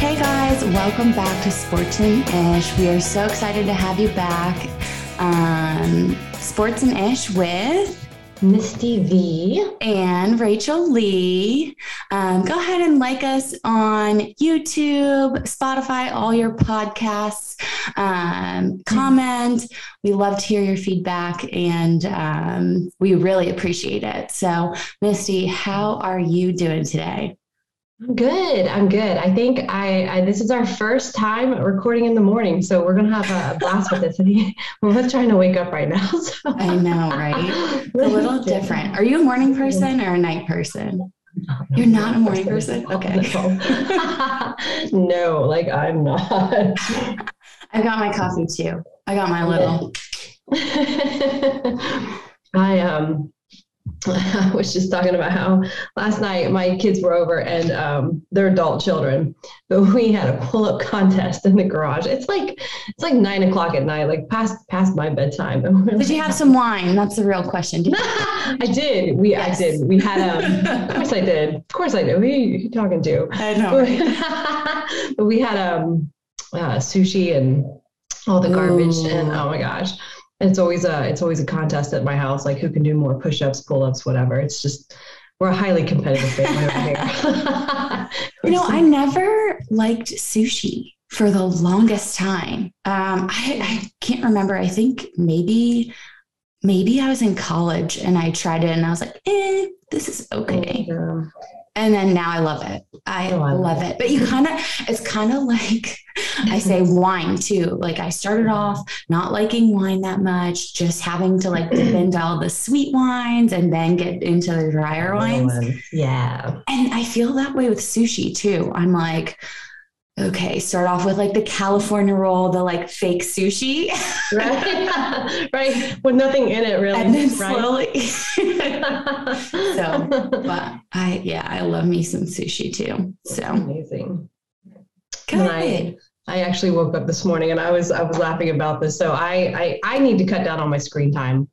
Hey guys, welcome back to Sports and Ish. We are so excited to have you back. Um, Sports and Ish with Misty V and Rachael Leigh. Um, go ahead and like us on YouTube, Spotify, all your podcasts. Um, comment. We love to hear your feedback and um, we really appreciate it. So, Misty, how are you doing today? I'm good. I'm good. I think I, I, this is our first time recording in the morning, so we're gonna have a blast with this. we're both trying to wake up right now. So. I know, right? It's a little different. Are you a morning person or a night person? You're not a morning person? Okay. no, like I'm not. I got my coffee too. I got my little. I um I was just talking about how last night my kids were over and um, they're adult children, but we had a pull up contest in the garage. It's like it's like nine o'clock at night, like past past my bedtime. Did like, you have some wine? That's the real question. Did I did. We yes. I did. We had um. of course I did. Of course I did. Who are you talking to? I know. but we had um uh, sushi and all the garbage Ooh. and oh my gosh it's always a it's always a contest at my house, like who can do more push-ups, pull-ups, whatever. It's just we're a highly competitive family over here. you know, I never liked sushi for the longest time. Um, I, I can't remember. I think maybe maybe I was in college and I tried it and I was like, eh, this is okay. Yeah and then now I love it. I, oh, love, love it. it. But you kind of, it's kind of like I say mm-hmm. wine too. Like I started mm-hmm. off not liking wine that much, just having to like dip into all the sweet wines and then get into the drier wines. Yeah. And I feel that way with sushi too. I'm like, okay, start off with like the California roll, the like fake sushi. right. right. With nothing in it really. And then right? slowly. so, but I, yeah, I love me some sushi too. So amazing. Good. I, I actually woke up this morning and I was, I was laughing about this. So I, I, I need to cut down on my screen time.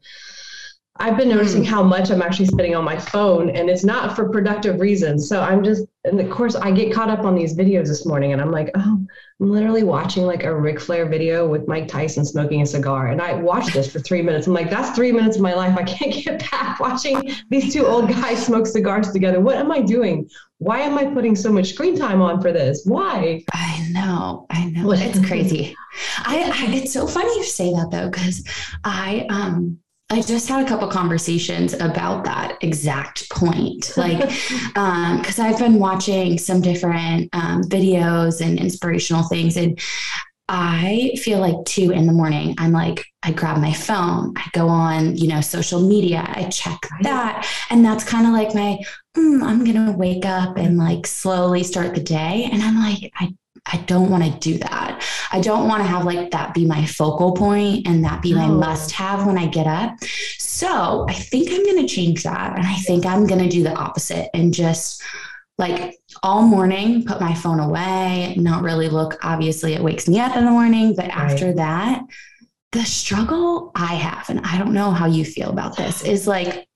I've been noticing mm. how much I'm actually spending on my phone, and it's not for productive reasons. So I'm just, and of course, I get caught up on these videos this morning, and I'm like, oh, I'm literally watching like a Ric Flair video with Mike Tyson smoking a cigar, and I watched this for three minutes. I'm like, that's three minutes of my life. I can't get back watching these two old guys smoke cigars together. What am I doing? Why am I putting so much screen time on for this? Why? I know, I know, it's crazy. I, I it's so funny you say that though, because I um I just had a couple conversations about that exact point. Like, because um, I've been watching some different um, videos and inspirational things, and I feel like two in the morning, I'm like, I grab my phone, I go on, you know, social media, I check that. And that's kind of like my, mm, I'm going to wake up and like slowly start the day. And I'm like, I I don't want to do that. I don't want to have like that be my focal point and that be my must have when I get up. So I think I'm going to change that. And I think I'm going to do the opposite and just like all morning put my phone away, not really look. Obviously, it wakes me up in the morning. But right. after that, the struggle I have, and I don't know how you feel about this, is like,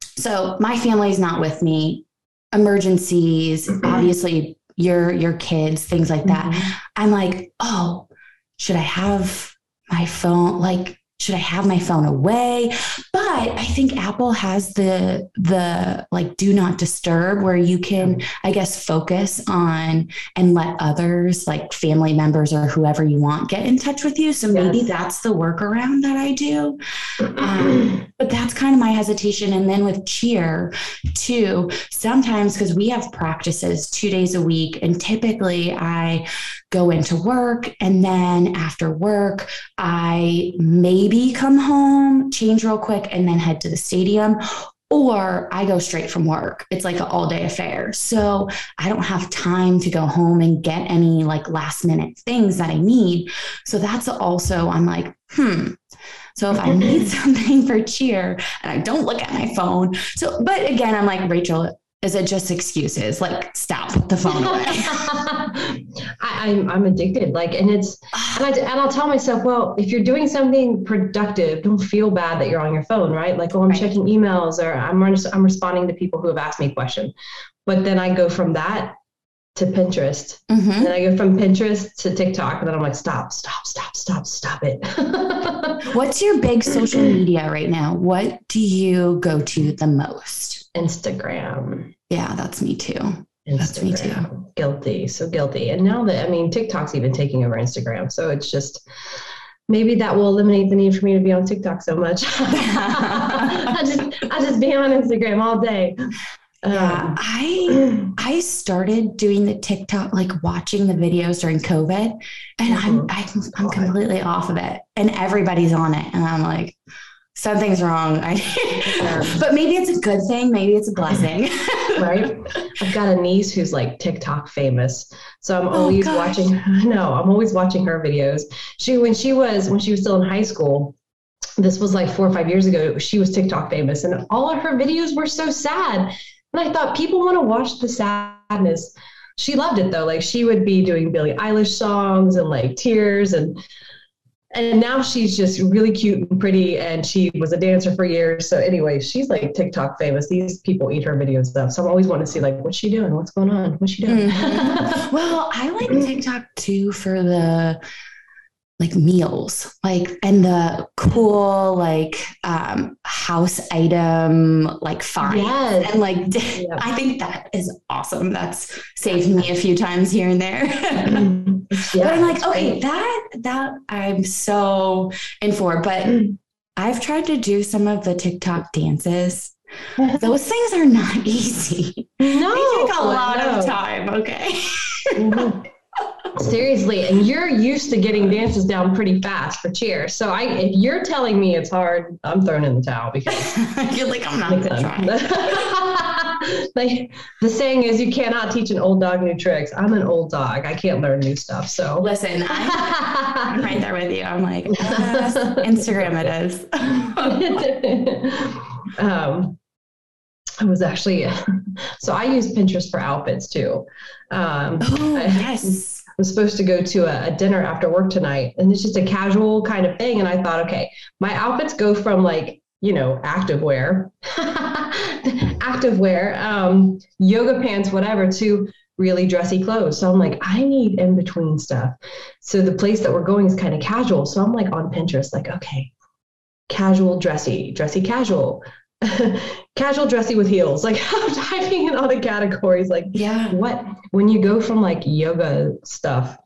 so my family's not with me. Emergencies, obviously, your your kids, things like that. Mm-hmm. I'm like, oh, should I have my phone? Like, should I have my phone away? But I think Apple has the the like do not disturb where you can I guess focus on and let others like family members or whoever you want get in touch with you. So maybe yes. that's the workaround that I do. Um, but that's kind of my hesitation. And then with cheer too, sometimes because we have practices two days a week, and typically I go into work and then after work I maybe come home, change real quick, and then head to the stadium. Or I go straight from work. It's like an all day affair. So I don't have time to go home and get any like last minute things that I need. So that's also, I'm like, hmm, so if I need something for cheer and I don't look at my phone. So, but again, I'm like, Rachael, is it just excuses? Like, stop, put the phone away. I, am I'm, I'm addicted. Like, and it's, and, I, and I'll tell myself, well, if you're doing something productive, don't feel bad that you're on your phone, right? Like, oh, I'm right. checking emails or I'm, I'm responding to people who have asked me a question. But then I go from that to Pinterest. Mm-hmm. And then I go from Pinterest to TikTok. And then I'm like, stop, stop, stop, stop, stop it. What's your big social media right now? What do you go to the most? Instagram. Yeah, that's me too. That's me too. Guilty. So guilty. And now that, I mean, TikTok's even taking over Instagram. So it's just, maybe that will eliminate the need for me to be on TikTok so much. I just I just be on Instagram all day. Yeah, um, I I started doing the TikTok, like watching the videos during COVID, and mm-hmm. I'm I'm, I'm completely off of it, and everybody's on it, and I'm like, something's wrong. but maybe it's a good thing. Maybe it's a blessing. right. I've got a niece who's like TikTok famous. So I'm oh, always oh, watching, no, I'm always watching her videos. She, when she was, when she was still in high school, this was like four or five years ago, she was TikTok famous and all of her videos were so sad. And I thought people want to watch the sadness. She loved it though. Like she would be doing Billie Eilish songs and like tears and and now she's just really cute and pretty and she was a dancer for years. So anyway she's like tiktok famous. These people eat her videos up so i'm always wanting to see like what's she doing? What's going on? What's she doing? Mm-hmm. well i like tiktok too for the like meals like and the cool like um house item like fine yes. and like yep. i think that is awesome. That's saved me a few times here and there. Yeah, but i'm like okay that that i'm so in for. But i've tried to do some of the tiktok dances. Those things are not easy. No they take a lot no. of time okay? Mm-hmm. Seriously, and you're used to getting dances down pretty fast for cheer. So I, if you're telling me it's hard, I'm throwing in the towel because you're like, I'm not gonna try. like the saying is, you cannot teach an old dog new tricks. I'm an old dog. I can't learn new stuff. So listen, I'm, I'm right there with you. I'm like, Instagram it is. um, I was actually so I use Pinterest for outfits too. Um, oh yes. I was supposed to go to a, a, dinner after work tonight, and it's just a casual kind of thing. And I thought, okay, my outfits go from like you know active wear, active wear, um, yoga pants, whatever, to really dressy clothes. So I'm like, I need in between stuff. So the place that we're going is kind of casual. So I'm like on Pinterest, like, okay, casual, dressy, dressy, casual, casual dressy with heels. Like I'm typing in all the categories. Like, yeah, what when you go from like yoga stuff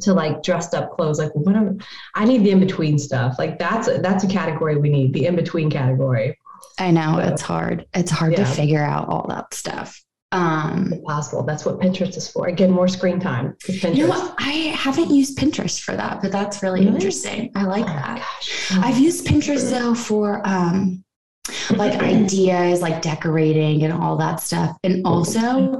to like dressed up clothes, like what am I need the in between stuff. Like that's that's a category we need, the in between category. I know so, it's hard. It's hard yeah. to figure out all that stuff. Um, possible. That's what Pinterest is for. Again, more screen time. Pinterest. You know what? I haven't used Pinterest for that, but that's really, really? interesting. I like oh that. Gosh. I've used Pinterest though for um, like ideas like decorating and all that stuff. And also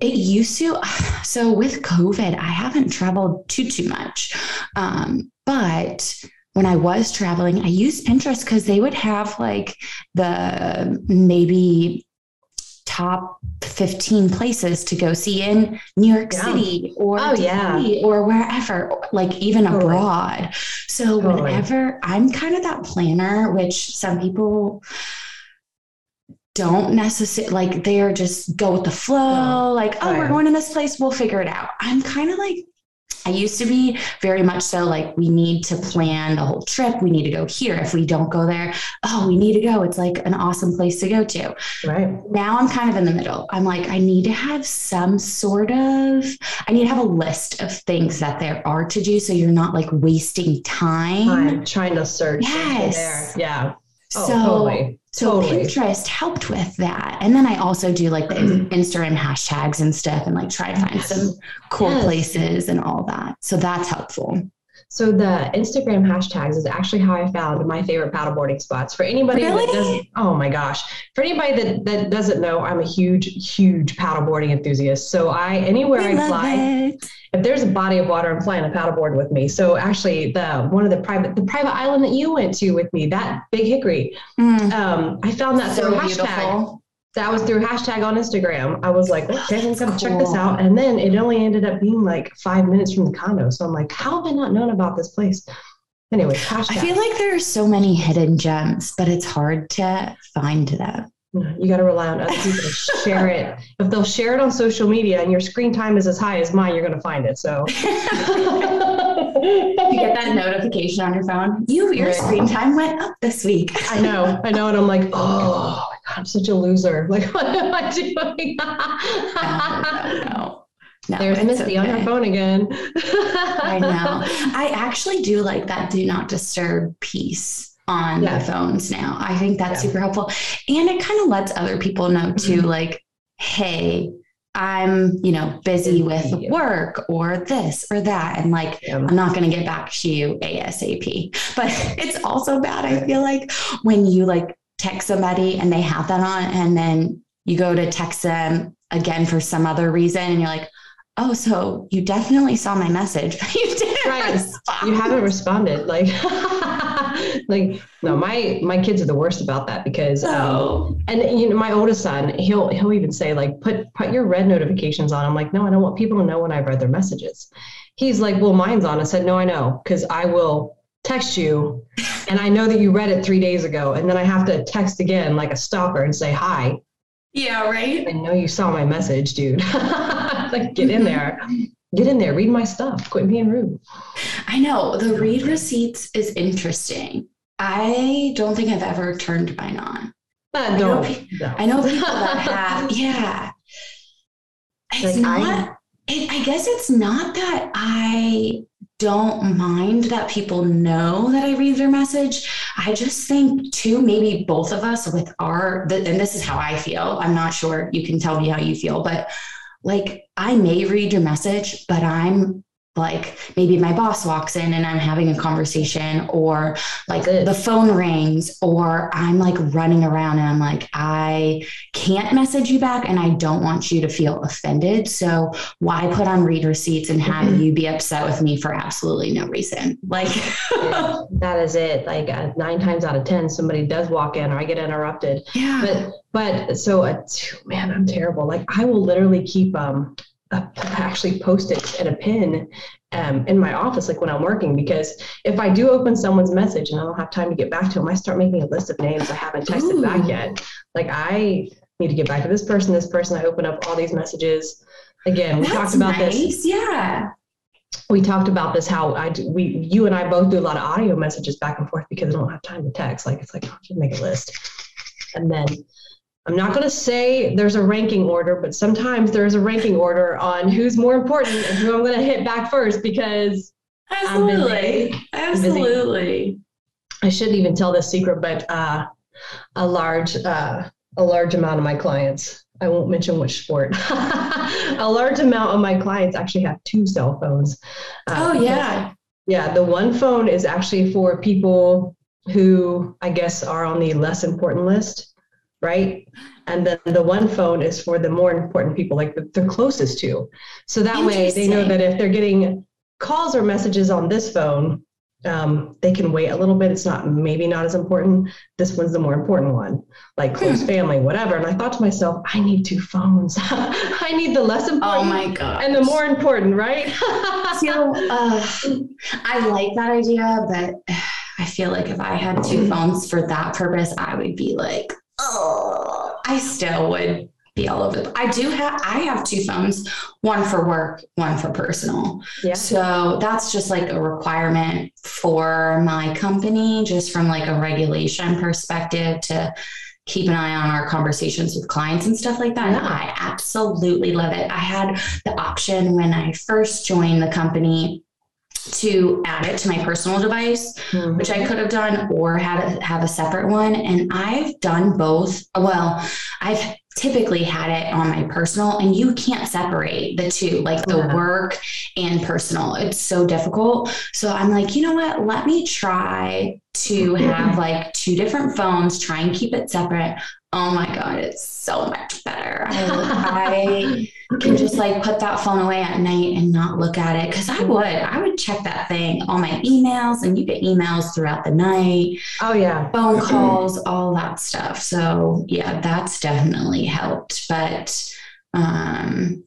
it used to so with covid i haven't traveled too too much. Um, but when i was traveling i used pinterest because they would have like the maybe top 15 places to go see in New York yeah. City or oh, yeah. or wherever, like even totally. abroad. So totally. whenever I'm kind of that planner, which some people don't necessarily like they're just go with the flow, like, oh, right. we're going to this place, we'll figure it out. I'm kind of like I used to be very much so like we need to plan the whole trip. We need to go here. If we don't go there, oh, we need to go. It's like an awesome place to go to. Right. Now I'm kind of in the middle. I'm like, I need to have some sort of, I need to have a list of things that there are to do. So you're not like wasting time. time trying to search. Yes. Yeah. Oh, so, totally. So totally. Pinterest helped with that. And then I also do like the Instagram hashtags and stuff and like try to find yes. some cool yes. places and all that. So that's helpful. So the Instagram hashtags is actually how I found my favorite paddleboarding spots. For anybody really? that doesn't, oh my gosh, for anybody that, that doesn't know, I'm a huge, huge paddleboarding enthusiast. So I anywhere I, I fly, it. if there's a body of water, I'm flying a paddleboard with me. So actually, the one of the private, the private island that you went to with me, that Big Hickory, mm. um, I found that so hashtag. Beautiful that was through hashtag on Instagram. I was like, okay, I'm gonna cool. check this out. And then it only ended up being like five minutes from the condo. So I'm like, how have I not known about this place? Anyway, hashtag. I feel like there are so many hidden gems, but it's hard to find them. You got to rely on other people to share it. If they'll share it on social media and your screen time is as high as mine, you're going to find it. So you get that notification on your phone. You your screen time went up this week. I know, I know, and I'm like, oh my god, I'm such a loser. Like, what am I doing? no, no, no. No, There's Misty okay. on her phone again. I know. I actually do like that do not disturb piece on yeah. the phones now. I think that's yeah. super helpful. And it kind of lets other people know too, mm-hmm. like, hey, I'm, you know, busy with work or this or that. And like, yeah. I'm not going to get back to you ASAP. But it's also bad. I feel like when you like text somebody and they have that on and then you go to text them again for some other reason and you're like, oh, so you definitely saw my message, but you didn't right. respond. You haven't responded. Like, like no, my my kids are the worst about that because um, oh. and you know my oldest son he'll he'll even say like put put your red notifications on. I'm like, no, I don't want people to know when I've read their messages. He's like, well, mine's on. I said, no, I know because I will text you and I know that you read it three days ago, and then I have to text again like a stalker and say hi. Yeah, right. I know you saw my message, dude. like, get in there. Get in there. Read my stuff. Quit being rude. I know. The read receipts is interesting. I don't think I've ever turned mine on. Uh, I, know, no. I know people that have. Yeah. It's like not, I, it, I guess it's not that I don't mind that people know that I read their message. I just think, too, maybe both of us with our, and this is how I feel. I'm not sure you can tell me how you feel, but like I may read your message, but I'm like maybe my boss walks in and I'm having a conversation or like the phone rings or I'm like running around and I'm like I can't message you back and I don't want you to feel offended. So why put on read receipts and have mm-hmm. you be upset with me for absolutely no reason? Like yeah, that is it. Like uh, 9 times out of 10 somebody does walk in or I get interrupted. Yeah. But but so uh, man I'm terrible. Like I will literally keep um actually post it in a pin um, in my office, like when I'm working, because if I do open someone's message and I don't have time to get back to them, I start making a list of names I haven't texted Ooh. back yet. Like I need to get back to this person, this person. I open up all these messages. Again, we That's talked about nice. this. Yeah. We talked about this how I do, we you and I both do a lot of audio messages back and forth because I don't have time to text. Like it's like I'll just make a list. And then I'm not going to say there's a ranking order, but sometimes there's a ranking order on who's more important and who I'm going to hit back first because absolutely, absolutely. I shouldn't even tell this secret, but uh, a large uh, a large amount of my clients. I won't mention which sport. a large amount of my clients actually have two cell phones. Uh, oh yeah, yeah. The one phone is actually for people who I guess are on the less important list right? And then the one phone is for the more important people, like the, the closest to. So that way they know that if they're getting calls or messages on this phone, um, they can wait a little bit. It's not maybe not as important. This one's the more important one, like close hmm. family, whatever. And I thought to myself, I need two phones. I need the less important. Oh my god! And the more important, right? so uh, I like that idea, but I feel like if I had two phones for that purpose, I would be like, oh, I still would be all over. The, I do have I have two phones, one for work, one for personal. Yeah. So that's just like a requirement for my company, just from like a regulation perspective to keep an eye on our conversations with clients and stuff like that. And I absolutely love it. I had the option when I first joined the company to add it to my personal device, mm-hmm. which I could have done, or had a, have a separate one. And I've done both. Well, I've typically had it on my personal, and you can't separate the two, like the yeah. work and personal. It's so difficult. So I'm like, you know what? Let me try to have like two different phones, try and keep it separate. Oh my God, it's so much better. I, I can just like put that phone away at night and not look at it. Cause I would, I would check that thing, all my emails, and you get emails throughout the night. Oh, yeah. Phone calls, all that stuff. So, yeah, that's definitely helped. But, um,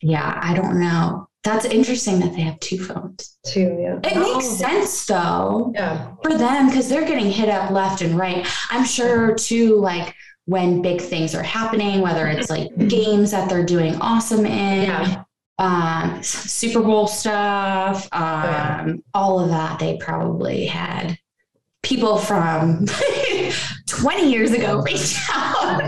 yeah, I don't know. That's interesting that they have two phones. Two, yeah. It Not makes sense though. Yeah. For them because they're getting hit up left and right. I'm sure too, like when big things are happening, whether it's like games that they're doing awesome in, yeah. um, Super Bowl stuff, um, oh, yeah. all of that, they probably had people from 20 years ago reach out.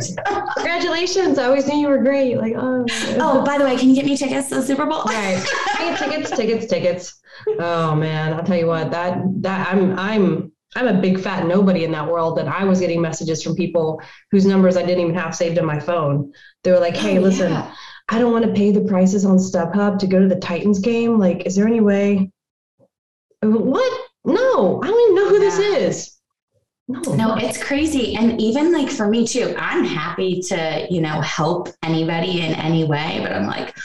Congratulations. I always knew you were great. Like, oh. Oh, by the way, can you get me tickets to the Super Bowl? right. tickets, tickets, tickets. Oh man, I'll tell you what, that that I'm I'm I'm a big fat nobody in that world. And I was getting messages from people whose numbers I didn't even have saved in my phone. They were like, hey, oh, listen, yeah. I don't want to pay the prices on StubHub to go to the Titans game. Like, is there any way? Uh, what? No, I don't even know who yeah. this is. No, no, it's crazy. And even like for me too, I'm happy to, you know, help anybody in any way, but I'm like,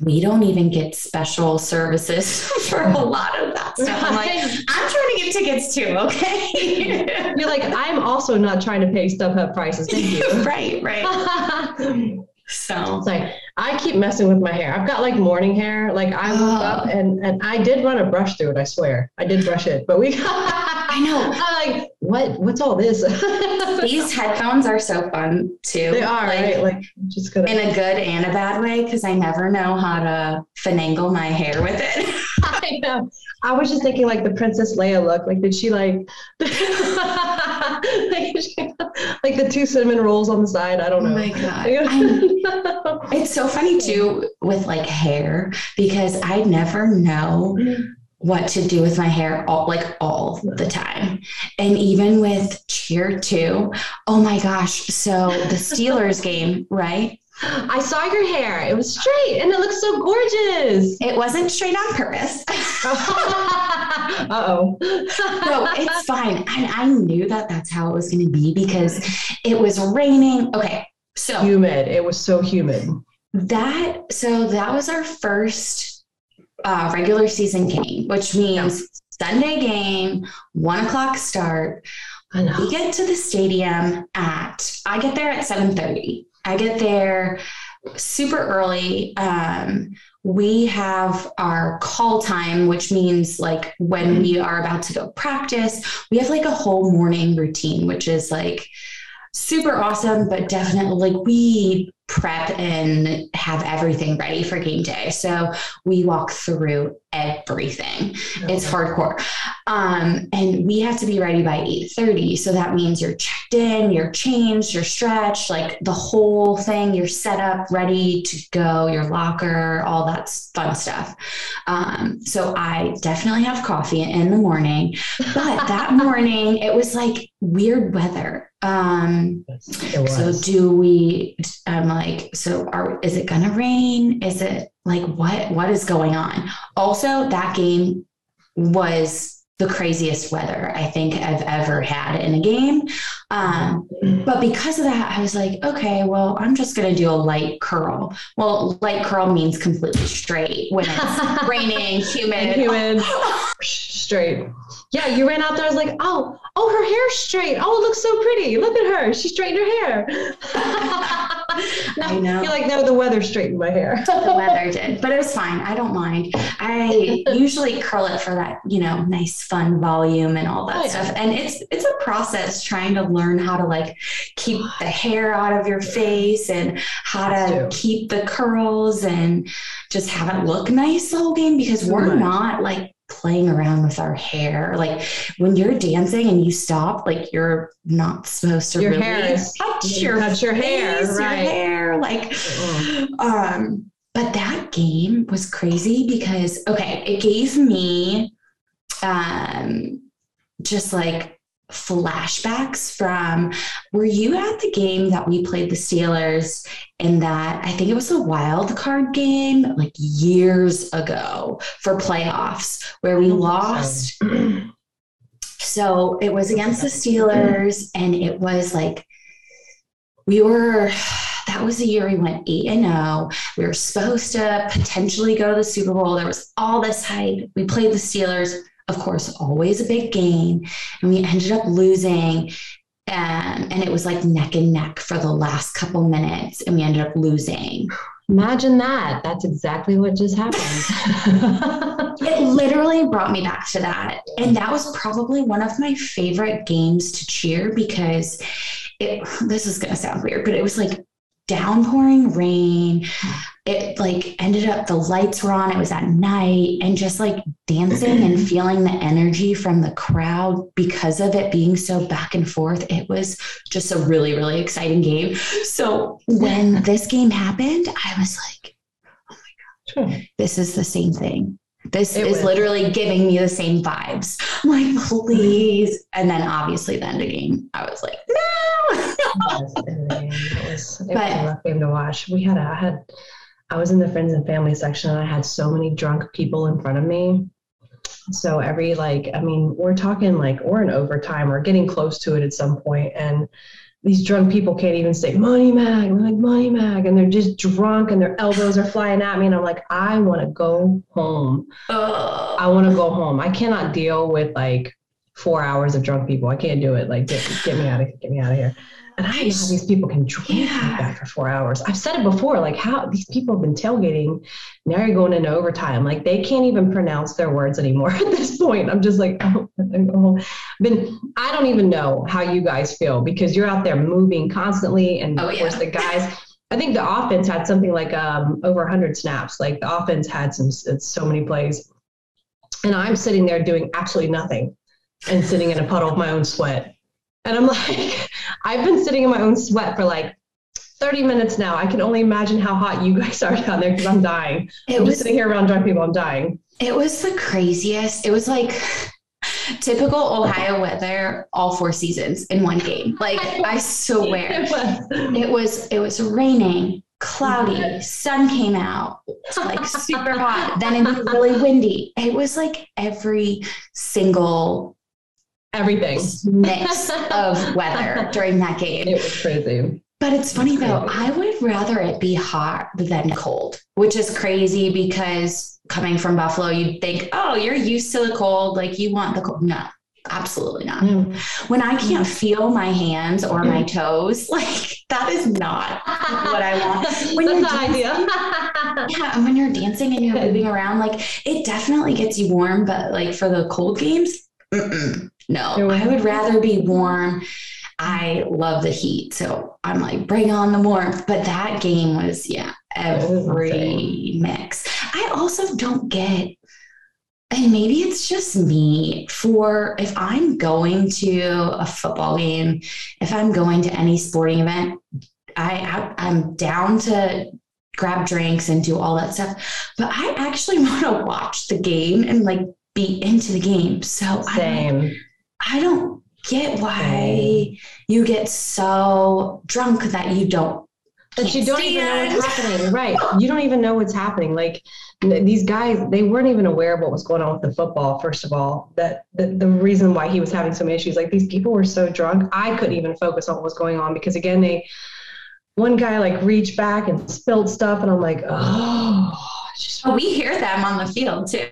we don't even get special services for a lot of that stuff. I'm like, I'm trying to get tickets too, okay? You're like, I'm also not trying to pay StubHub prices. Thank you. right, right. So it's like I keep messing with my hair. I've got like morning hair. Like I woke oh. up and and I did run a brush through it. I swear I did brush it, but we. Got, I know. I'm like, what? What's all this? These headphones are so fun too. They are like, right. Like just gonna... in a good and a bad way because I never know how to finagle my hair with it. I know. I was just thinking like the Princess Leia look. Like, did she like, like, like the two cinnamon rolls on the side? I don't oh know. Oh my god! it's so funny too with like hair because I never know mm-hmm. What to do with my hair all like all the time. And even with cheer too. Oh my gosh. So the Steelers game, right? I saw your hair. It was straight and it looks so gorgeous. It wasn't straight on purpose. Uh-oh. no, it's fine. And I knew that that's how it was going to be because it was raining. Okay. So humid. It was so humid. That so that was our first uh, regular season game, which means. Sunday game, one o'clock start. We get to the stadium at I get there at 7:30. I get there super early. Um, we have our call time, which means like when we are about to go practice, we have like a whole morning routine, which is like super awesome, but definitely like we prep and have everything ready for game day. So we walk through everything. Okay. It's hardcore. Um, and we have to be ready by 8:30. So that means you're checked in, you're changed, you're stretched, like the whole thing, you're set up, ready to go, your locker, all that fun stuff. Um, so I definitely have coffee in the morning. But that morning it was like weird weather. Um, so do we I'm like, so are is it gonna rain? Is it like what what is going on? Also, that game was the craziest weather I think I've ever had in a game. Um, but because of that, I was like, okay, well, I'm just going to do a light curl. Well, light curl means completely straight when it's raining, humid. humid, straight. Yeah, you ran out there. I was like, oh, oh, her hair's straight. Oh, it looks so pretty. Look at her. She straightened her hair. no, I know. You're like, no, the weather straightened my hair. the weather did, but it was fine. I don't mind. I usually curl it for that, you know, nice, fun volume and all that oh, yeah. stuff. And it's it's a process trying to learn how to like keep the hair out of your face and how to keep the curls and just have it look nice the whole game because we're not like playing around with our hair. Like when you're dancing and you stop, like you're not supposed to your really hair touch your, touch your hair, face, right. your hair. Like, mm-hmm. um, but that game was crazy because okay, it gave me um just like flashbacks from were you at the game that we played the Steelers in that I think it was a wild card game like years ago for playoffs where we oh, lost? So it was against the Steelers and it was like we were that was the year we went 8 and 0 we were supposed to potentially go to the Super Bowl. There was all this hype. We played the Steelers of course, always a big game. And we ended up losing. Um, and it was like neck and neck for the last couple minutes. And we ended up losing. Imagine that. That's exactly what just happened. it literally brought me back to that. And that was probably one of my favorite games to cheer because it, this is going to sound weird, but it was like downpouring rain. It like ended up the lights were on, it was at night, and just like dancing and mm-hmm. feeling the energy from the crowd because of it being so back and forth. It was just a really, really exciting game. So when this game happened, I was like, oh my God, this is the same thing. This it is literally giving me the same vibes. I'm like, please. And then obviously the end of game, I was like, no. it was, it but, was a rough game to watch. We had, a, I had, I was in the friends and family section and I had so many drunk people in front of me. So every like, I mean, we're talking like we're in overtime or getting close to it at some point, and these drunk people can't even say Money Mac. I'm like Money Mac, and they're just drunk and their elbows are flying at me, and I'm like, I want to go home. Ugh. I want to go home. I cannot deal with like four hours of drunk people. I can't do it. Like get, get me out of get me out of here. And I know how these people can drink yeah. that for four hours. I've said it before, like how these people have been tailgating. Now you're going into overtime. Like they can't even pronounce their words anymore at this point. I'm just like, oh, oh. Then I don't even know how you guys feel because you're out there moving constantly. And oh, of course, yeah. the guys, I think the offense had something like um, over 100 snaps. Like the offense had some so many plays. And I'm sitting there doing absolutely nothing and sitting in a puddle of my own sweat. And I'm like, I've been sitting in my own sweat for like 30 minutes now. I can only imagine how hot you guys are down there because I'm dying. It I'm was, just sitting here around drunk people. I'm dying. It was the craziest. It was like typical Ohio weather all four seasons in one game. Like I swear. It was it was, it was raining, cloudy, sun came out, like super hot, then it was really windy. It was like every single everything mix of weather during that game. It was crazy. But it's funny though, I would rather it be hot than cold, which is crazy because coming from Buffalo, you'd think, oh, you're used to the cold, like you want the cold. No, absolutely not. Mm. When I can't feel my hands or my toes, like that is not what I want. When That's you're dancing, yeah, when you're dancing and you're moving around, like it definitely gets you warm, but like for the cold games, Mm-mm. No, I would rather be warm. I love the heat. So I'm like, bring on the warmth. But that game was, yeah, every mix. I also don't get, and maybe it's just me for if I'm going to a football game, if I'm going to any sporting event, I, I am down to grab drinks and do all that stuff. But I actually want to watch the game and like be into the game. So Same. I, I don't get why you get so drunk that you don't that you don't stand. even know what's happening. Right. You don't even know what's happening. Like these guys they weren't even aware of what was going on with the football first of all. That the, the reason why he was having some issues like these people were so drunk i couldn't even focus on what was going on because again they one guy like reached back and spilled stuff and i'm like oh just, we hear them on the field too.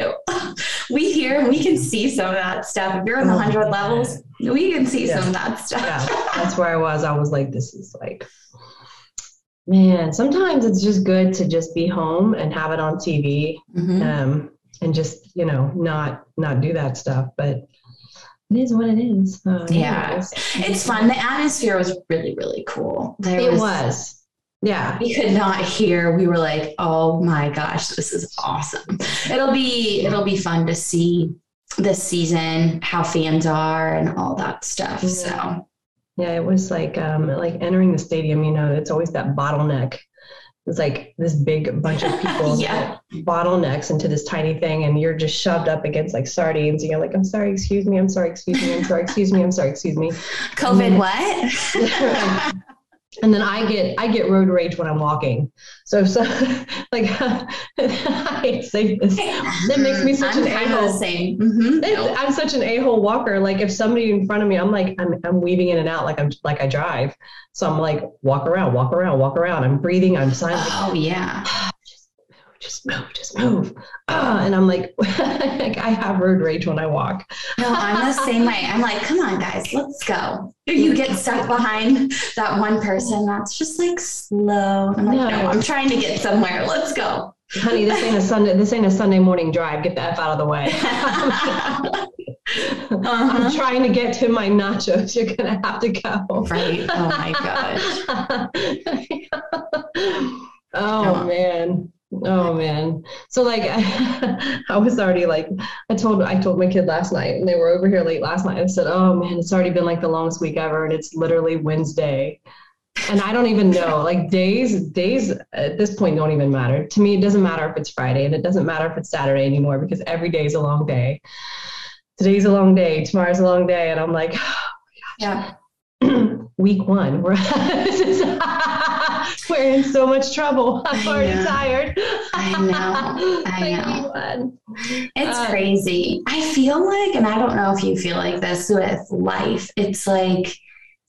we hear, we can see some of that stuff. If you're in the hundred levels, we can see yeah. some of that stuff. yeah, that's where I was. I was like, this is like, man. Sometimes it's just good to just be home and have it on TV, mm-hmm. um, and just you know not not do that stuff. But it is what it is. Uh, yeah, it's fun. The atmosphere was really really cool. There it was, was yeah. We could not hear. We were like, oh my gosh, this is awesome. It'll be it'll be fun to see this season how fans are and all that stuff. Yeah. So yeah, it was like um like entering the stadium, you know, it's always that bottleneck. It's like this big bunch of people yeah. bottlenecks into this tiny thing, and you're just shoved up against like sardines. And you're like, I'm sorry, excuse me, I'm sorry, excuse me, I'm sorry, excuse me, I'm sorry, excuse me. COVID what? and then I get I get road rage when I'm walking. So so like I say this. That makes me such I'm an a hole. Same. Mm-hmm. I'm such an a hole walker. Like if somebody in front of me, I'm like I'm I'm weaving in and out like I'm like I drive. So I'm like walk around, walk around, walk around. I'm breathing. I'm silent. Oh yeah just move, just move. Uh, and I'm like, like, I have road rage when I walk. No, I'm the same way. I'm like, come on, guys, let's go. You get stuck behind that one person that's just like slow. I'm like, no, no I'm trying to get somewhere. Let's go. Honey, this ain't a Sunday. This ain't a Sunday morning drive. Get the f out of the way. Uh-huh. I'm trying to get to my nachos. You're gonna have to go. Right. Oh my gosh. oh, oh man. Oh man. So like I, I was already like I told I told my kid last night and they were over here late last night. I said, "Oh man, it's already been like the longest week ever and it's literally Wednesday." And I don't even know. Like days days at this point don't even matter. To me it doesn't matter if it's Friday and it doesn't matter if it's Saturday anymore because every day is a long day. Today's a long day, tomorrow's a long day and I'm like, oh, yeah. week 1. We're we're in so much trouble. I'm already tired. I know. I know. It's uh, crazy. I feel like, and I don't know if you feel like this with life, it's like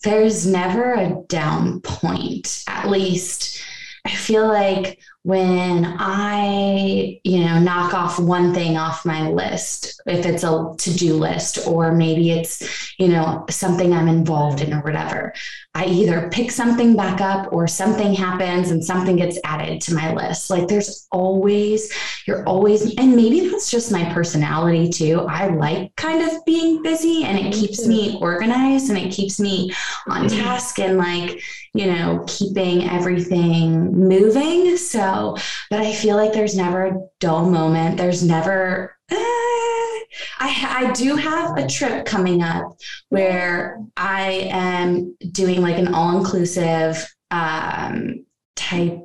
there's never a down point. At least I feel like when I, you know, knock off one thing off my list, if it's a to do list or maybe it's, you know, something I'm involved in or whatever, I either pick something back up or something happens and something gets added to my list. Like there's always, you're always, and maybe that's just my personality too. I like kind of being busy and it keeps me organized and it keeps me on mm-hmm. task and like, you know, keeping everything moving. So, but I feel like there's never a dull moment. There's never, eh, I, I do have a trip coming up where I am doing like an all inclusive um, type.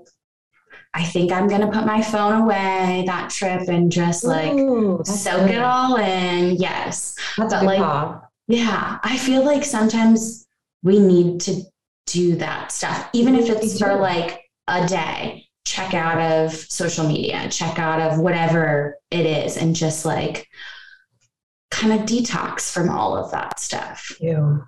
I think I'm going to put my phone away that trip and just like Ooh, soak good. it all in. Yes. That's but like, yeah, I feel like sometimes we need to do that stuff, even if it's for like a day. Check out of social media, check out of whatever it is, and just like kind of detox from all of that stuff. Yeah.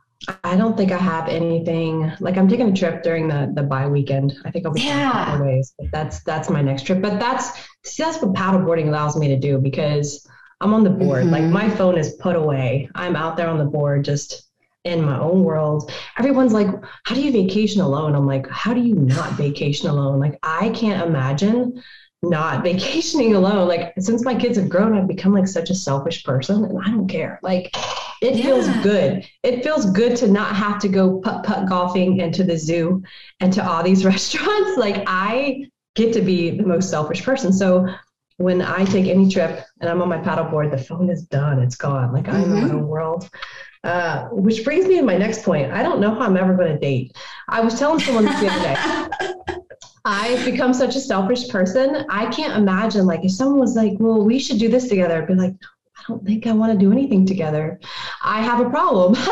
I don't think I have anything like I'm taking a trip during the the bye weekend. I think I'll be yeah. ways, but that's that's my next trip. But that's see, that's what paddleboarding allows me to do because I'm on the board. Mm-hmm. Like my phone is put away. I'm out there on the board just in my own world. Everyone's like, how do you vacation alone? I'm like, how do you not vacation alone? Like I can't imagine not vacationing alone. Like since my kids have grown, I've become like such a selfish person and I don't care. Like it yeah. feels good. It feels good to not have to go putt putt golfing and to the zoo and to all these restaurants. Like I get to be the most selfish person. So when I take any trip and I'm on my paddleboard, the phone is done. It's gone. Like I'm mm-hmm. in my own world. Uh, which brings me to my next point. I don't know how I'm ever going to date. I was telling someone the other day. I've become such a selfish person. I can't imagine like if someone was like, "Well, we should do this together," I'd be like, "I don't think I want to do anything together. I have a problem.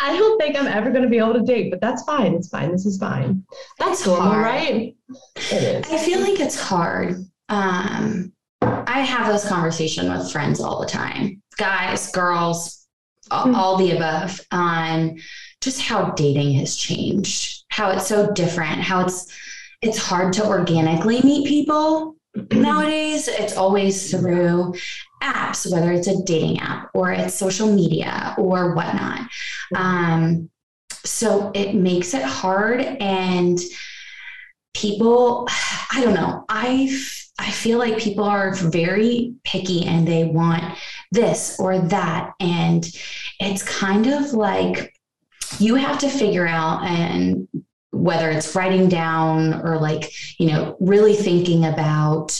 I don't think I'm ever going to be able to date, but that's fine. It's fine. This is fine. That's normal, hard. right? It is. I feel like it's hard. Um, I have those conversations with friends all the time, guys, girls, mm-hmm. all the above, on just how dating has changed, how it's so different, how it's it's hard to organically meet people nowadays. It's always through apps, whether it's a dating app or it's social media or whatnot. Um, so it makes it hard and people, I don't know, I I feel like people are very picky and they want this or that. And it's kind of like you have to figure out and whether it's writing down or like, you know, really thinking about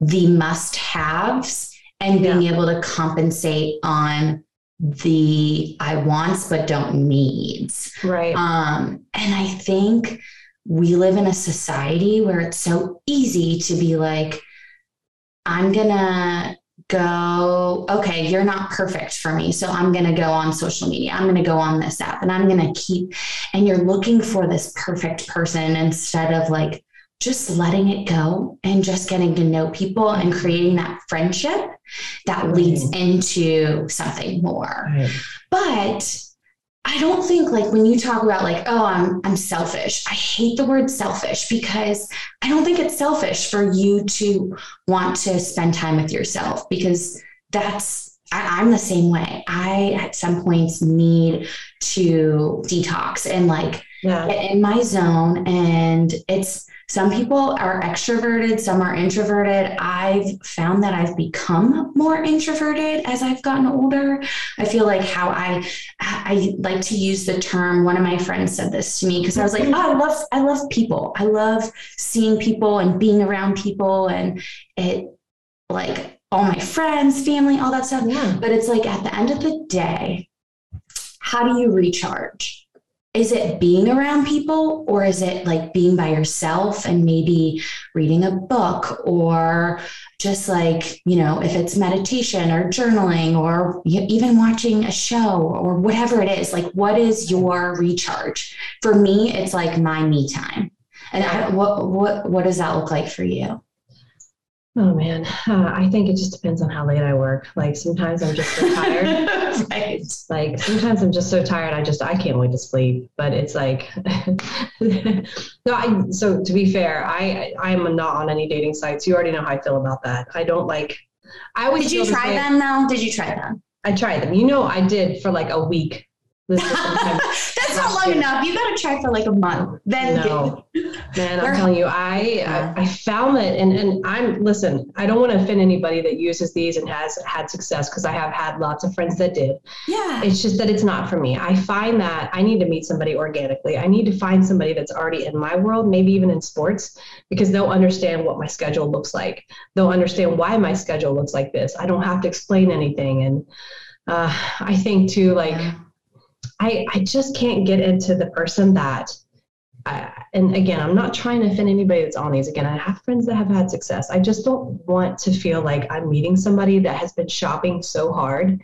the must haves and being yeah. able to compensate on the I wants but don't needs. Right. Um, and I think we live in a society where it's so easy to be like, I'm gonna go, okay, you're not perfect for me. So I'm going to go on social media. I'm going to go on this app and I'm going to keep, and you're looking for this perfect person instead of like just letting it go and just getting to know people and creating that friendship that leads mm. into something more. But I don't think like when you talk about like, oh, I'm I'm selfish. I hate the word selfish because I don't think it's selfish for you to want to spend time with yourself because that's I, I'm the same way. I at some points need to detox and like yeah. get in my zone. And it's some people are extroverted, some are introverted. I've found that I've become more introverted as I've gotten older. I feel like how I I like to use the term. One of my friends said this to me because I was like, oh, I love I love people. I love seeing people and being around people, and it like all my friends, family, all that stuff. Yeah. But it's like at the end of the day, how do you recharge? Is it being around people or is it like being by yourself and maybe reading a book or just like you know if it's meditation or journaling or even watching a show or whatever it is like what is your recharge? For me it's like my me time. And I, what what what does that look like for you Oh man, uh, I think it just depends on how late I work. Like sometimes I'm just so tired. right. Like sometimes I'm just so tired. I just I can't wait to sleep. But it's like, no. I, so to be fair, I I'm not on any dating sites. You already know how I feel about that. I don't like. I always did you try them though? Did you try them? I tried them. You know, I did for like a week That's not long enough. You got to try for like a month. Then no, man, I'm telling you, I, I, I found that, and and I'm listen. I don't want to offend anybody that uses these and has had success because I have had lots of friends that did. Yeah, it's just that it's not for me. I find that I need to meet somebody organically. I need to find somebody that's already in my world, maybe even in sports, because they'll understand what my schedule looks like. They'll understand why my schedule looks like this. I don't have to explain anything, and uh, I think too, like. I, I just can't get into the person that uh, and again, I'm not trying to offend anybody that's on these. Again, I have friends that have had success. I just don't want to feel like I'm meeting somebody that has been shopping so hard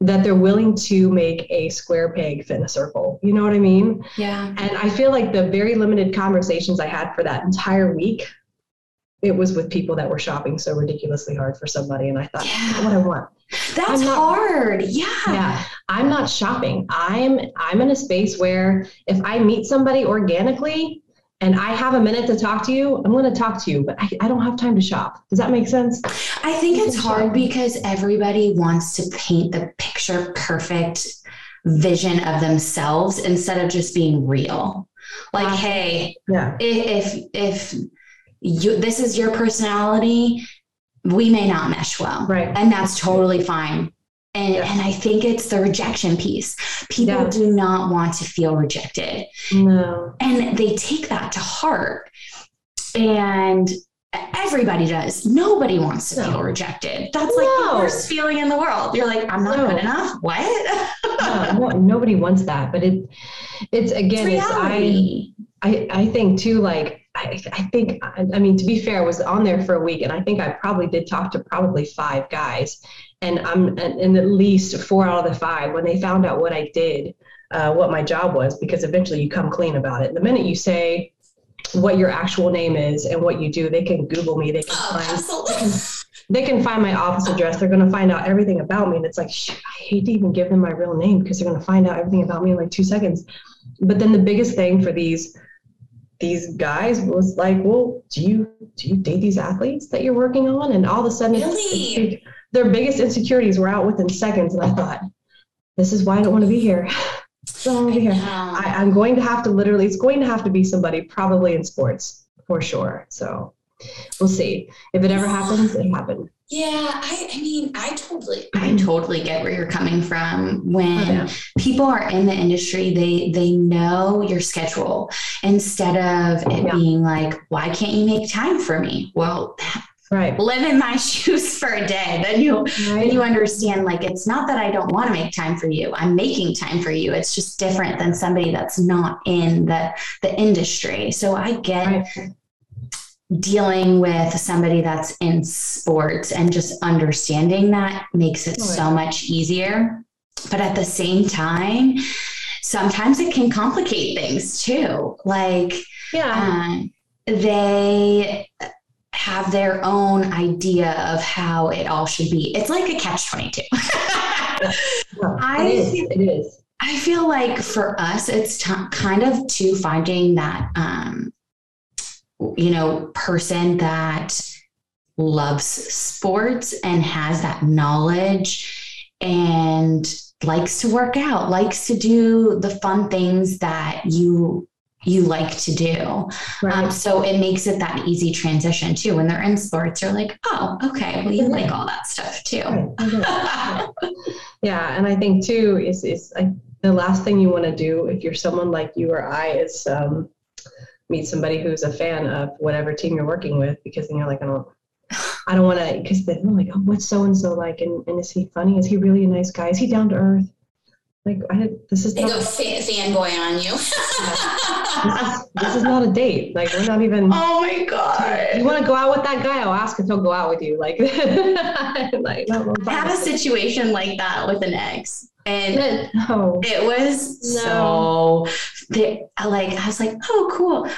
that they're willing to make a square peg fit in a circle. You know what I mean? Yeah. And I feel like the very limited conversations I had for that entire week, it was with people that were shopping so ridiculously hard for somebody. And I thought, yeah. what I want. That's not, hard. Yeah. Yeah. I'm not shopping. I'm I'm in a space where if I meet somebody organically and I have a minute to talk to you, I'm going to talk to you, but I, I don't have time to shop. Does that make sense? I think it's hard because everybody wants to paint the picture perfect vision of themselves instead of just being real. Like, hey, yeah. if if you this is your personality we may not mesh well. Right. And that's totally fine. And, yeah. and I think it's the rejection piece. People yeah. do not want to feel rejected. No. And they take that to heart. And everybody does. Nobody wants to no. feel rejected. That's like no. the worst feeling in the world. You're like, I'm not no. good enough. What? no, nobody wants that. But it, it's again, it's, it's I, I, I think too, like I, I think, I, I mean, to be fair, I was on there for a week and I think I probably did talk to probably five guys. And I'm, and at least four out of the five, when they found out what I did, uh, what my job was, because eventually you come clean about it. The minute you say what your actual name is and what you do, they can Google me. They can oh, find, they can, find my office address. They're going to find out everything about me. And it's like, shit, I hate to even give them my real name because they're going to find out everything about me in like two seconds. But then the biggest thing for these these guys was like, well, do you do you date these athletes that you're working on? And all of a sudden, really? their biggest insecurities were out within seconds. And I thought, this is why I don't want to be here. So I, here. I, I'm going to have to literally, it's going to have to be somebody probably in sports for sure. So we'll see. If it ever happens, it happened. Yeah, I, I mean, I totally, I totally get where you're coming from. When yeah. people are in the industry, they they know your schedule instead of it yeah. being like, why can't you make time for me? Well, right, live in my shoes for a day. Then you right. then you understand like it's not that I don't want to make time for you. I'm making time for you. It's just different than somebody that's not in the the industry. So I get. Right dealing with somebody that's in sports and just understanding that makes it so much easier. But at the same time, sometimes it can complicate things too. Like, yeah, um, they have their own idea of how it all should be. It's like a catch 22. I, it is. It is. I feel like for us, it's t- kind of to finding that um, you know, person that loves sports and has that knowledge and likes to work out, likes to do the fun things that you you like to do. Right. Um, so it makes it that easy transition too. When they're in sports, you're like, oh, okay, well, you like all that stuff too. yeah, and I think too is is like the last thing you want to do if you're someone like you or I is um, meet somebody who's a fan of whatever team you're working with because then you're like, I don't. I don't want to, because they're like, oh, what's so and so like? And, and is he funny? Is he really a nice guy? Is he down to earth? Like, I this is they not, go fan, fanboy on you. this, is, this is not a date. Like, we're not even. Oh my god! You want to go out with that guy? I'll ask if he'll go out with you. Like, like I had a situation like that with an ex, and no. Oh. it was no. so. They, like, I was like, oh, cool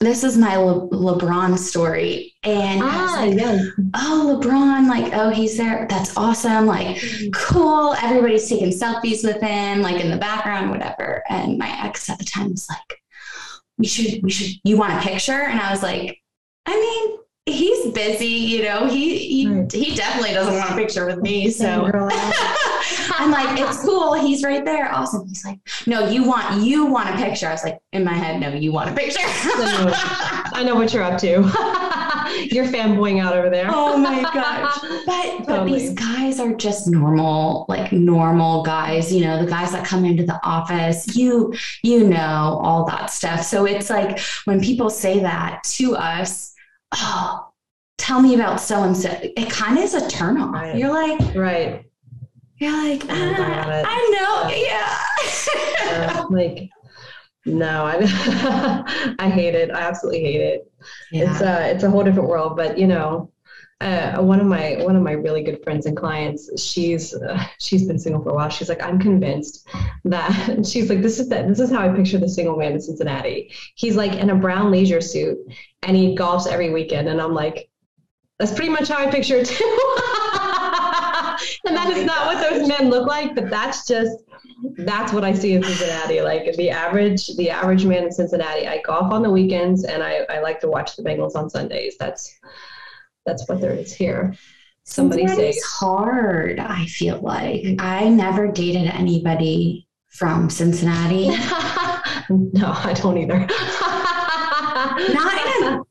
this is my Le- LeBron story. And ah, like, yeah. oh, LeBron, like, oh, he's there. That's awesome. Like, cool. Everybody's taking selfies with him, like in the background, whatever. And my ex at the time was like, we should, we should, you want a picture? And I was like, I mean, he's busy, you know, he, he, right. he definitely doesn't want a picture with me. So I'm like, it's cool. He's right there. Awesome. He's like, no, you want, you want a picture. I was like, in my head, no, you want a picture. I know what you're up to. you're fanboying out over there. Oh my gosh. But, but these guys are just normal, like normal guys, you know, the guys that come into the office, you, you know, all that stuff. So it's like when people say that to us, oh, tell me about so and so. It kind of is a turn off. Right. You're like, right. You're like, ah, I know. Yeah. uh, like, no, I, I hate it. I absolutely hate it. Yeah. It's a, it's a whole different world, but you know, uh, one of my one of my really good friends and clients she's uh, she's been single for a while. She's like i'm convinced that she's like this is that this is how i picture the single man in cincinnati. He's like in a brown leisure suit and he golfs every weekend and i'm like that's pretty much how i picture it too. And that is not what those men look like but that's just that's what i see in cincinnati. Like the average the average man in cincinnati i golf on the weekends and i, I like to watch the bengals on sundays. That's that's what there is here. Somebody says hard. I feel like I never dated anybody from Cincinnati. no, I don't either. not in a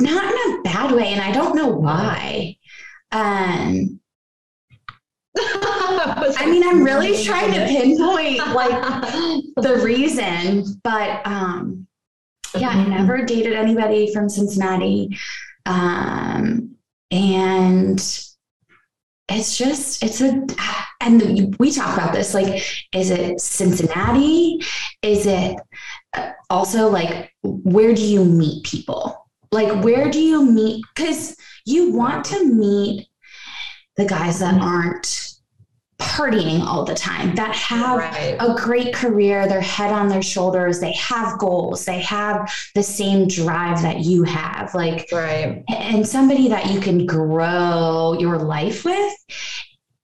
not in a bad way, and I don't know why. Um, I mean, I'm really trying to pinpoint like the reason, but um, yeah, I never dated anybody from Cincinnati. Um, and it's just, it's a, and we talk about this like, is it Cincinnati? Is it uh, also like, where do you meet people? Like, where do you meet? Because you want to meet the guys that aren't partying all the time, that have right. a great career, their head on their shoulders, they have goals, they have the same drive that you have. Like, right. And somebody that you can grow your life with.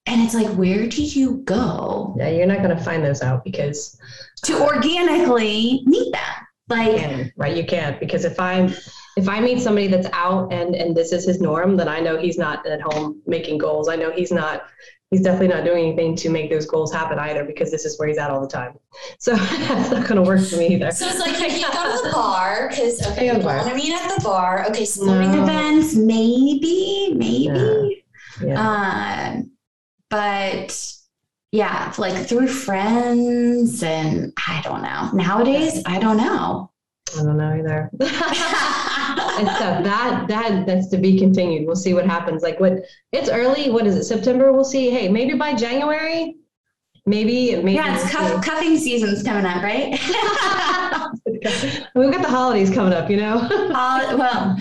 And it's like, where do you go? Yeah, you're not going to find those out because to organically meet them. Like, right, you can't because if I'm if I meet somebody that's out and and this is his norm, then I know he's not at home making goals. I know he's not he's definitely not doing anything to make those goals happen either because this is where he's at all the time. So that's not going to work for me either. So it's like you go to the bar, because okay, you want to meet at the bar. Okay, sporting no. events, maybe, maybe. Yeah. yeah. Um, but yeah, like through friends and I don't know. Nowadays, I don't know. I don't know either. and stuff. That that that's to be continued. We'll see what happens. Like what it's early. What is it? September. We'll see. Hey, maybe by January. Maybe, maybe yeah, it's cuff, cuffing season's coming up, right? We've got the holidays coming up, you know. uh, well,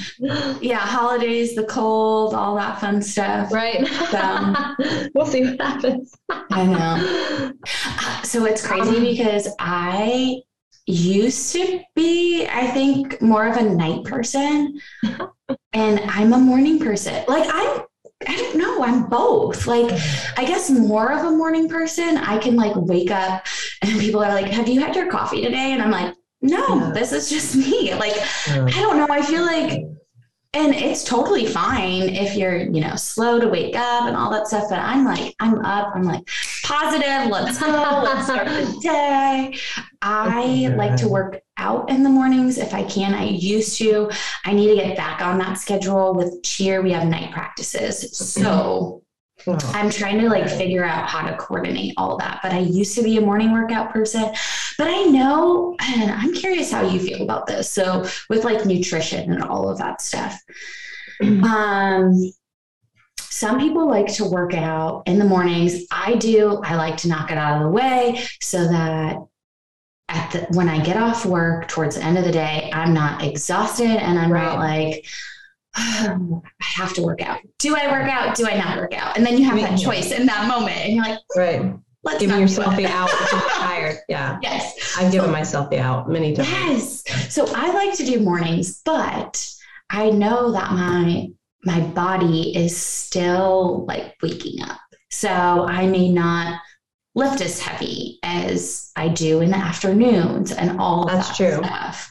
yeah, holidays, the cold, all that fun stuff, right? So, we'll see what happens. I know. So it's crazy um, because I used to be, I think, more of a night person. and I'm a morning person. Like I'm I don't know, I'm both. Like I guess more of a morning person. I can like wake up and people are like, "Have you had your coffee today?" and I'm like, "No, yeah. this is just me." Like yeah. I don't know, I feel like and it's totally fine if you're, you know, slow to wake up and all that stuff. But I'm like, I'm up. I'm like, positive. Let's go. let's start the day. I like to work out in the mornings if I can. I used to. I need to get back on that schedule with cheer. We have night practices. So Oh. I'm trying to like figure out how to coordinate all that. But I used to be a morning workout person. But I know, and I'm curious how you feel about this. So with like nutrition and all of that stuff. Um, some people like to work out in the mornings. I do. I like to knock it out of the way so that at the when I get off work towards the end of the day, I'm not exhausted and I'm right. not like Um, I have to work out. Do I work out? Do I not work out? And then you have that mm-hmm. choice in that moment, and you're like, right. Let's giving yourself the out you're tired. Yeah. Yes. I've given so, myself the out many times. Yes. So I like to do mornings, but I know that my my body is still like waking up. So I may not lift as heavy as I do in the afternoons and all That's that true. stuff.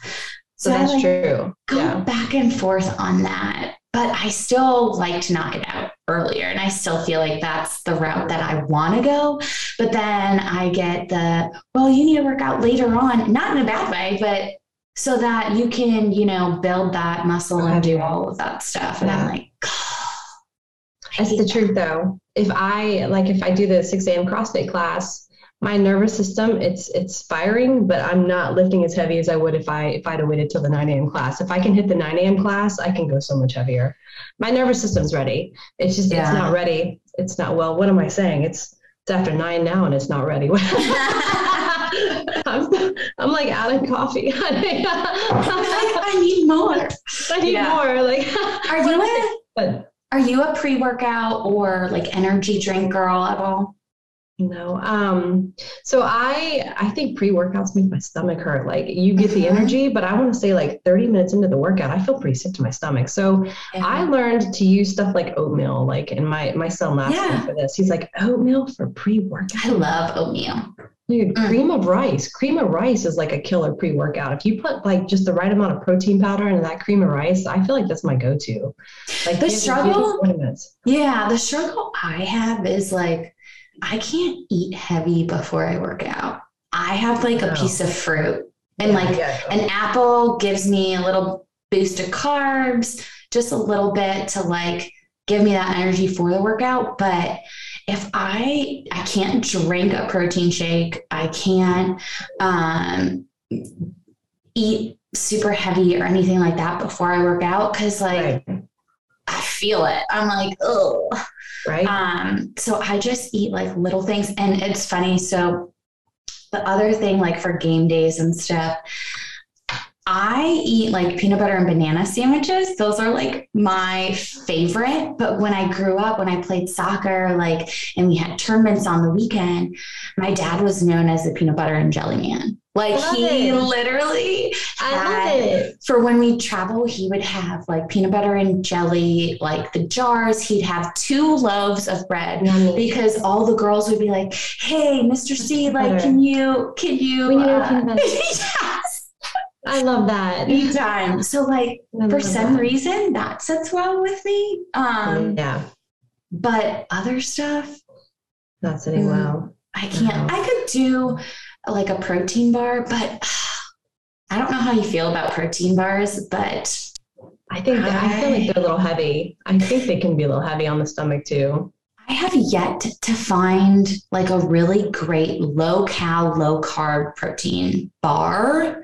So, that's like, true. Go yeah. back and forth on that. But I still like to knock it out earlier. And I still feel like that's the route that I want to go. But then I get the, well, you need to work out later on, not in a bad way, but so that you can, you know, build that muscle and do all of that stuff. And yeah. I'm like, oh, that's the that. truth though. If I like, if I do the 6 a.m. CrossFit class, my nervous system it's it's firing but i'm not lifting as heavy as i would if i if i'd have waited till the 9 a.m class. If i can hit the 9 a.m class i can go so much heavier. My nervous system's ready. It's just yeah. it's not ready. It's not well what am i saying? It's it's after nine now and it's not ready. I'm, I'm like out of coffee. I need more. I need yeah. more like are you a, but, are you a pre-workout or like energy drink girl at all no. Um, so I I think pre-workouts make my stomach hurt. Like you get the mm-hmm. energy, but I want to say like 30 minutes into the workout, I feel pretty sick to my stomach. So yeah. I learned to use stuff like oatmeal. Like and my my son laughs yeah. for this. He's like, oatmeal for pre-workout. I love oatmeal. Dude, mm. cream of rice. Cream of rice is like a killer pre-workout. If you put like just the right amount of protein powder into that cream of rice, I feel like that's my go-to. Like the struggle. Yeah, the struggle I have is like I can't eat heavy before I work out. I have like a piece of fruit and yeah, like yeah. an apple gives me a little boost of carbs, just a little bit to like give me that energy for the workout. But if I I can't drink a protein shake, I can't um, eat super heavy or anything like that before I work out because like right. Feel it. I'm like, oh, right. Um, so I just eat like little things, and it's funny. So the other thing, like for game days and stuff, I eat like peanut butter and banana sandwiches. Those are like my favorite. But when I grew up, when I played soccer, like, and we had tournaments on the weekend, my dad was known as the peanut butter and jelly man. Like he it. literally had, for when we travel, he would have like peanut butter and jelly, like the jars. He'd have two loaves of bread Yummy. because all the girls would be like, "Hey, Mr. C, like, can you, can you?" We uh, yes. I love that. Anytime. So like for some that. reason that sits well with me. Um yeah. But other stuff. Not sitting mm, well. I can't. No. I could do like a protein bar, but I don't know how you feel about protein bars, but I think I, I feel like they're a little heavy. I think they can be a little heavy on the stomach too. I have yet to find like a really great low cal, low carb protein bar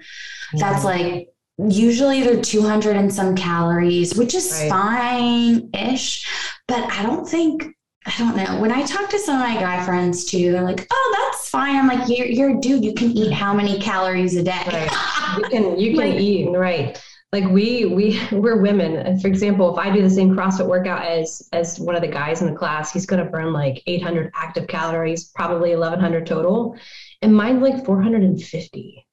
that's like usually they're 200 and some calories, which is right. fine ish. But I don't think I don't know. When I talk to some of my guy friends too, they're like, "Oh, that's fine." I'm like, "You're you're a dude. You can eat how many calories a day?" Right. You can you can like, eat right. Like we we we're women. And for example, if I do the same CrossFit workout as as one of the guys in the class, he's going to burn like 800 active calories, probably 1100 total, and mine's like 450.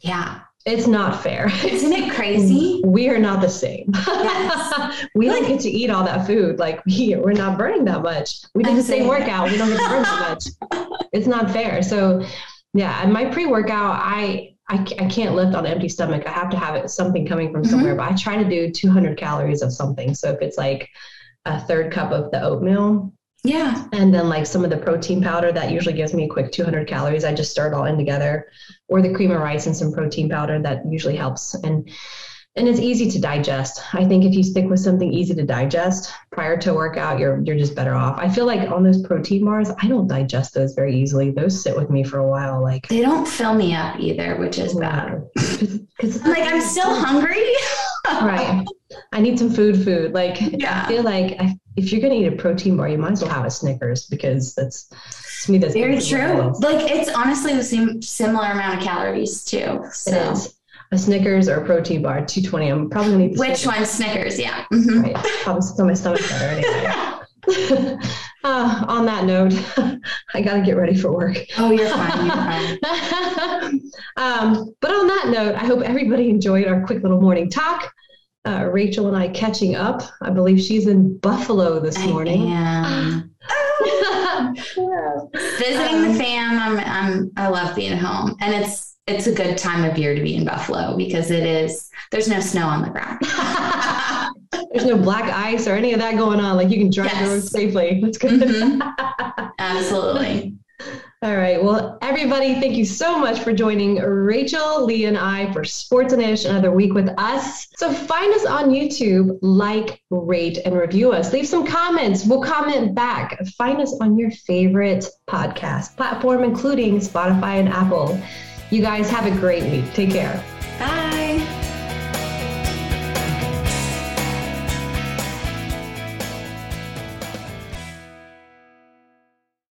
Yeah. It's not fair. Isn't it crazy? we are not the same. Yes. we like, don't get to eat all that food. Like we, we're not burning that much. We did the same workout. We don't get to burn that much. It's not fair. So yeah, my pre-workout, I I, I can't lift on an empty stomach. I have to have it something coming from somewhere. Mm-hmm. But I try to do 200 calories of something. So if it's like a third cup of the oatmeal, yeah. And then like some of the protein powder that usually gives me a quick 200 calories. I just stir it all in together, or the cream of rice and some protein powder that usually helps. And and it's easy to digest. I think if you stick with something easy to digest prior to workout, you're you're just better off. I feel like on those protein bars, I don't digest those very easily. Those sit with me for a while. Like they don't fill me up either, which is bad. Because I'm like I'm still hungry. right. I need some food. Food. Like yeah. I feel like I, if you're gonna eat a protein bar, you might as well have a Snickers because that's to me that's very true. Like it's honestly the same similar amount of calories too. So. It is a Snickers or a protein bar, 220. I'm probably gonna eat Which Snickers. one? Snickers, yeah. Mm-hmm. Right. Probably my stomach better anyway. uh, on that note, I got to get ready for work. Oh, you're fine. You're fine. um, but on that note, I hope everybody enjoyed our quick little morning talk. Uh, Rachael and I catching up. I believe she's in Buffalo this I morning. Am. Visiting um, the fam. I'm, I'm, I love being home, and it's it's a good time of year to be in Buffalo because it is there's no snow on the ground. there's no black ice or any of that going on. Like you can drive yes. the road safely. That's good. Mm-hmm. Absolutely. All right. Well, everybody, thank you so much for joining Rachael, Leigh, and I for Sports and Ish, another week with us. So find us on YouTube, like, rate, and review us. Leave some comments. We'll comment back. Find us on your favorite podcast platform, including Spotify and Apple. You guys have a great week. Take care.